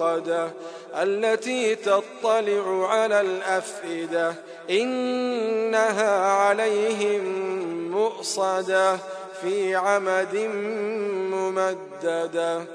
الموقدة التي تطلع على الأفئدة إنها عليهم مؤصدة في عمد ممددة.